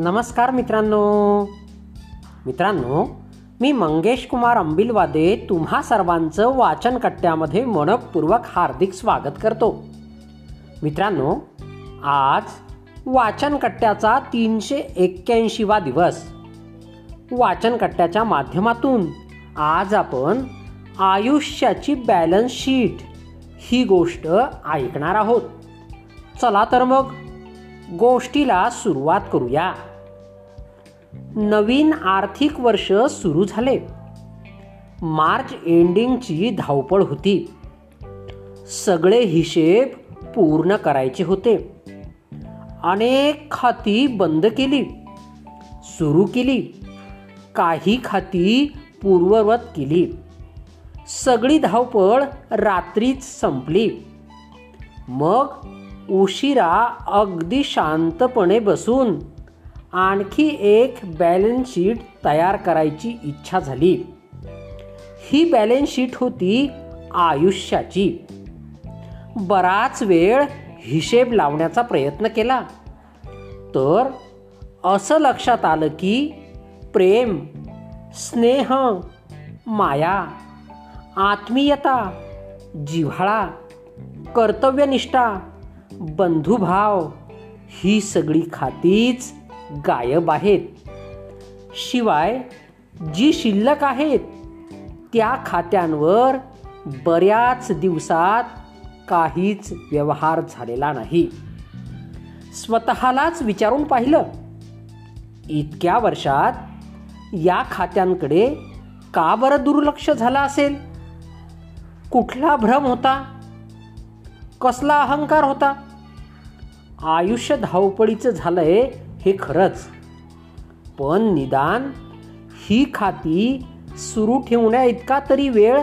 नमस्कार मित्रांनो. मित्रांनो मी मंगेश कुमार अंबिलवादे तुम्हा सर्वांचं वाचन कट्ट्यामध्ये मनपूर्वक हार्दिक स्वागत करतो. मित्रांनो आज वाचन कट्ट्याचा तीनशे एक्क्याऐंशीवा दिवस. वाचन कट्ट्याच्या माध्यमातून आज आपण आयुष्याची बॅलन्स शीट ही गोष्ट ऐकणार आहोत. चला तर मग गोष्टीला सुरुवात करूया. नवीन आर्थिक वर्ष सुरू झाले. मार्च एंडिंगची धावपळ होती. सगळे हिशेब पूर्ण करायचे होते. अनेक खाती बंद केली. सुरू केली. काही खाती पूर्ववत केली. सगळी धावपळ रात्रीच संपली. मग उशिरा अगदी शांतपणे बसून आणखी एक बॅलन्स शीट तयार करायची इच्छा झाली. ही बॅलन्स शीट होती आयुष्याची. बराच वेळ हिशेब लावण्याचा प्रयत्न केला. तर असं लक्षात आलं की प्रेम स्नेह माया आत्मीयता जिव्हाळा कर्तव्यनिष्ठा बंधुभाव ही सगळी खातीच गायब आहेत. शिवाय जी शिल्लक आहेत त्या खात्यांवर बऱ्याच दिवसात काहीच व्यवहार झालेला नाही. स्वतःलाच विचारून पाहिलं. इतक्या वर्षात या खात्यांकडे का बरं दुर्लक्ष झालं असेल? कुठला भ्रम होता? कसला अहंकार होता? आयुष्य धावपळीचं झालं आहे हे खरंच. पण निदान ही खाती सुरू ठेवण्या इतका तरी वेळ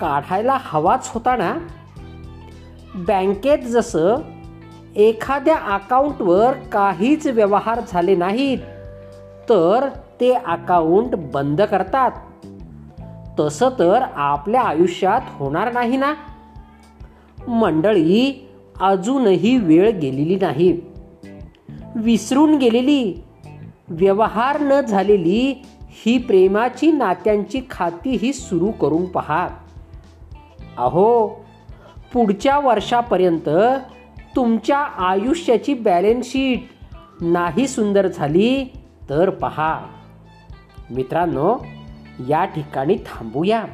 काढायला हवाच होता ना? बँकेत जसं एखाद्या अकाउंटवर काहीच व्यवहार झाले नाहीत तर ते अकाउंट बंद करतात. तसं तर आपल्या आयुष्यात होणार नाही ना? मंडळी अजूनही वेळ गेलेली नाही. विसरून गेलेली व्यवहार न झालेली ही प्रेमाची नात्यांची खाती ही सुरू करून पहा. अहो पुढच्या वर्षापर्यंत तुमच्या आयुष्याची बॅलन्स शीट नाही सुंदर झाली तर पहा. मित्रांनो या ठिकाणी थांबूया.